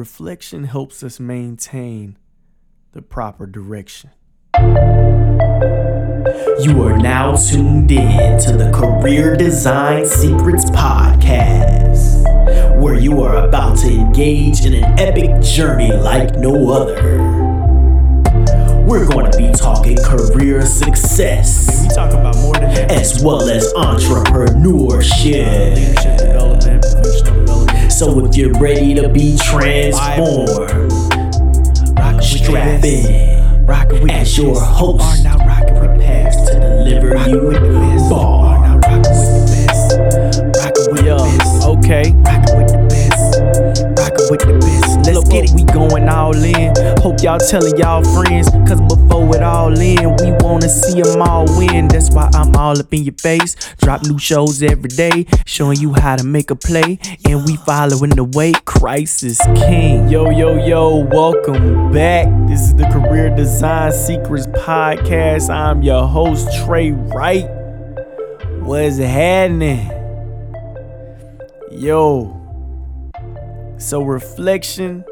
reflection helps us maintain the proper direction. You are now tuned in to the Career Design Secrets Podcast, where you are about to engage in an epic journey like no other. We're going to be talking career success. We talk about more than. As well as entrepreneurship. So if you're ready to be transformed, strap in Rockin' with as your host Are now rocking with prepares to deliver Rockin' you with the get it. We going all in. Hope y'all telling y'all friends. Cause before it all in, we wanna see them all win. That's why I'm all up in your face. Drop new shows every day. Showing you how to make a play. And we following the way. Christ is King. Yo, yo, yo. Welcome back. This is the Career Design Secrets Podcast. I'm your host, Trey Wright. What's happening? Yo. So, reflection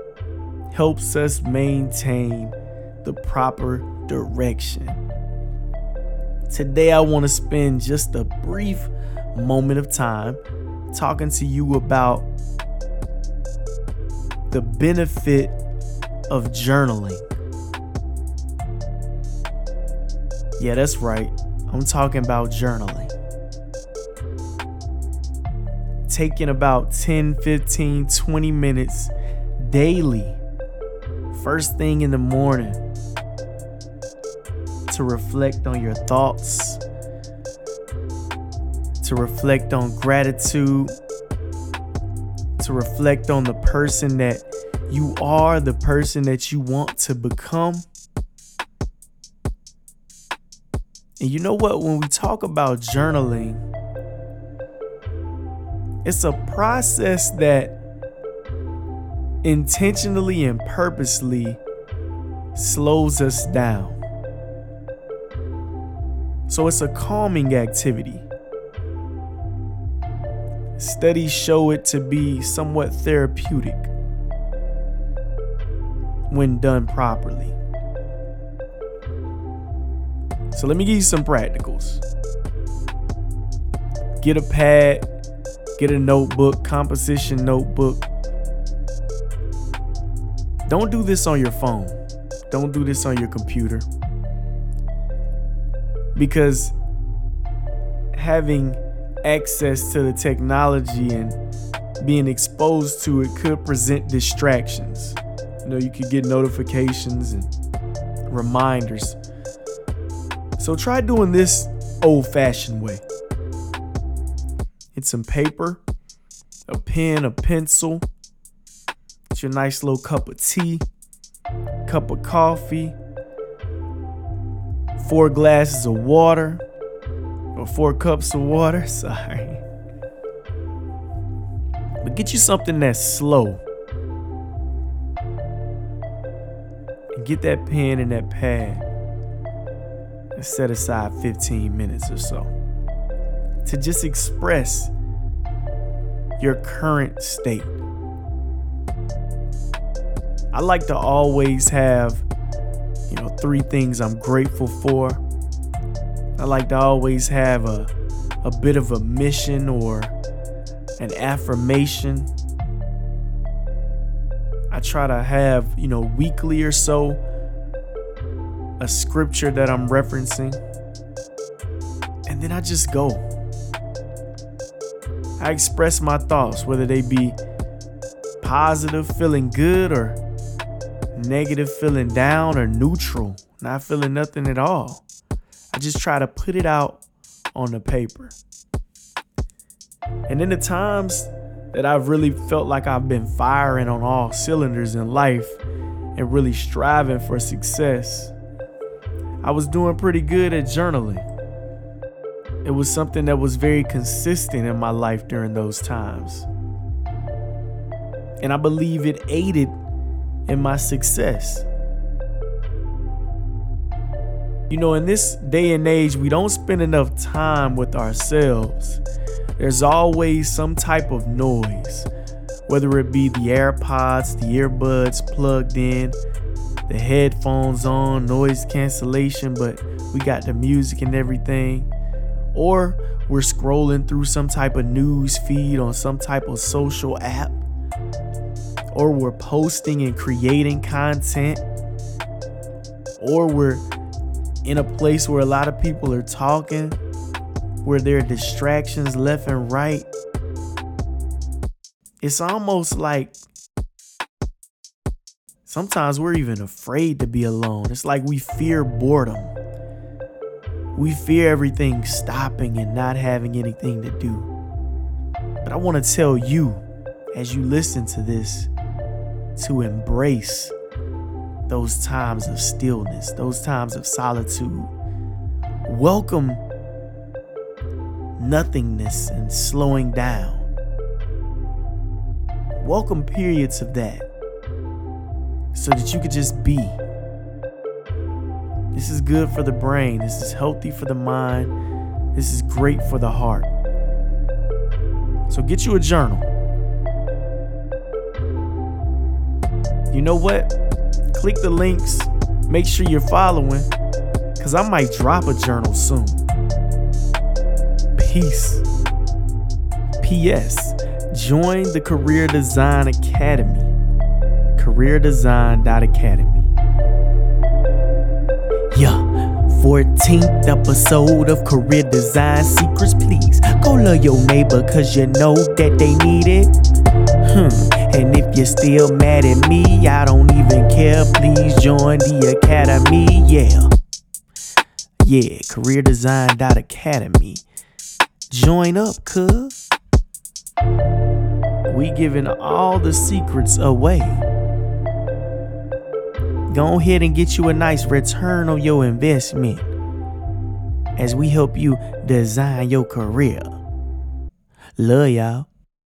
helps us maintain the proper direction. Today, I want to spend just a brief moment of time talking to you about the benefit of journaling. Yeah, that's right. I'm talking about journaling. Taking about 10, 15, 20 minutes daily, first thing in the morning, to reflect on your thoughts, to reflect on gratitude, to reflect on the person that you are, the person that you want to become. And you know what? When we talk about journaling, it's a process that intentionally and purposely slows us down. So it's a calming activity. Studies show it to be somewhat therapeutic when done properly. So let me give you some practicals. Get a pad, get a notebook, composition notebook. Don't do this on your phone. Don't do this on your computer. Because having access to the technology and being exposed to it could present distractions. You know, you could get notifications and reminders. So try doing this old fashioned way. Get some paper, a pen, a pencil, your nice little cup of tea, cup of coffee, four glasses of water, or four cups of water. Sorry. But get you something that's slow. And get that pen and that pad and set aside 15 minutes or so to just express your current state. I like to always have, you know, three things I'm grateful for. I like to always have a, a bit of a mission or an affirmation. I try to have, you know, weekly or so a scripture that I'm referencing. And then I just go. I express my thoughts, whether they be positive, feeling good, or negative, feeling down, or neutral, not feeling nothing at all. I just try to put it out on the paper. And in the times that I've really felt like I've been firing on all cylinders in life and really striving for success, I was doing pretty good at journaling. It was something that was very consistent in my life during those times. And I believe it aided in my success. You know, in this day and age, we don't spend enough time with ourselves. There's always some type of noise, whether it be the AirPods, the earbuds plugged in, the headphones on, noise cancellation, but we got the music and everything. Or we're scrolling through some type of news feed on some type of social app. Or we're posting and creating content. Or we're in a place where a lot of people are talking, where there are distractions left and right it's almost like sometimes we're even afraid to be alone. It's like we fear boredom. We fear everything stopping and not having anything to do. But I want to tell you, as you listen to this, to embrace those times of stillness, those times of solitude. Welcome nothingness and slowing down welcome periods of that so that you could just be. This is good for the brain. This is healthy for the mind. This is great for the heart. So get you a journal. You know what? Click the links. Make sure you're following because I might drop a journal soon. Peace. P.S. Join the Career Design Academy. CareerDesign.academy. Yeah. 14th episode of Career Design Secrets. Please go love your neighbor cause you know that they need it. Hmm. And if you're still mad at me, I don't even care. Please join the academy. Yeah. Yeah, careerdesign.academy. Join up, cuz we giving all the secrets away. Go ahead and get you a nice return on your investment as we help you design your career. Love y'all.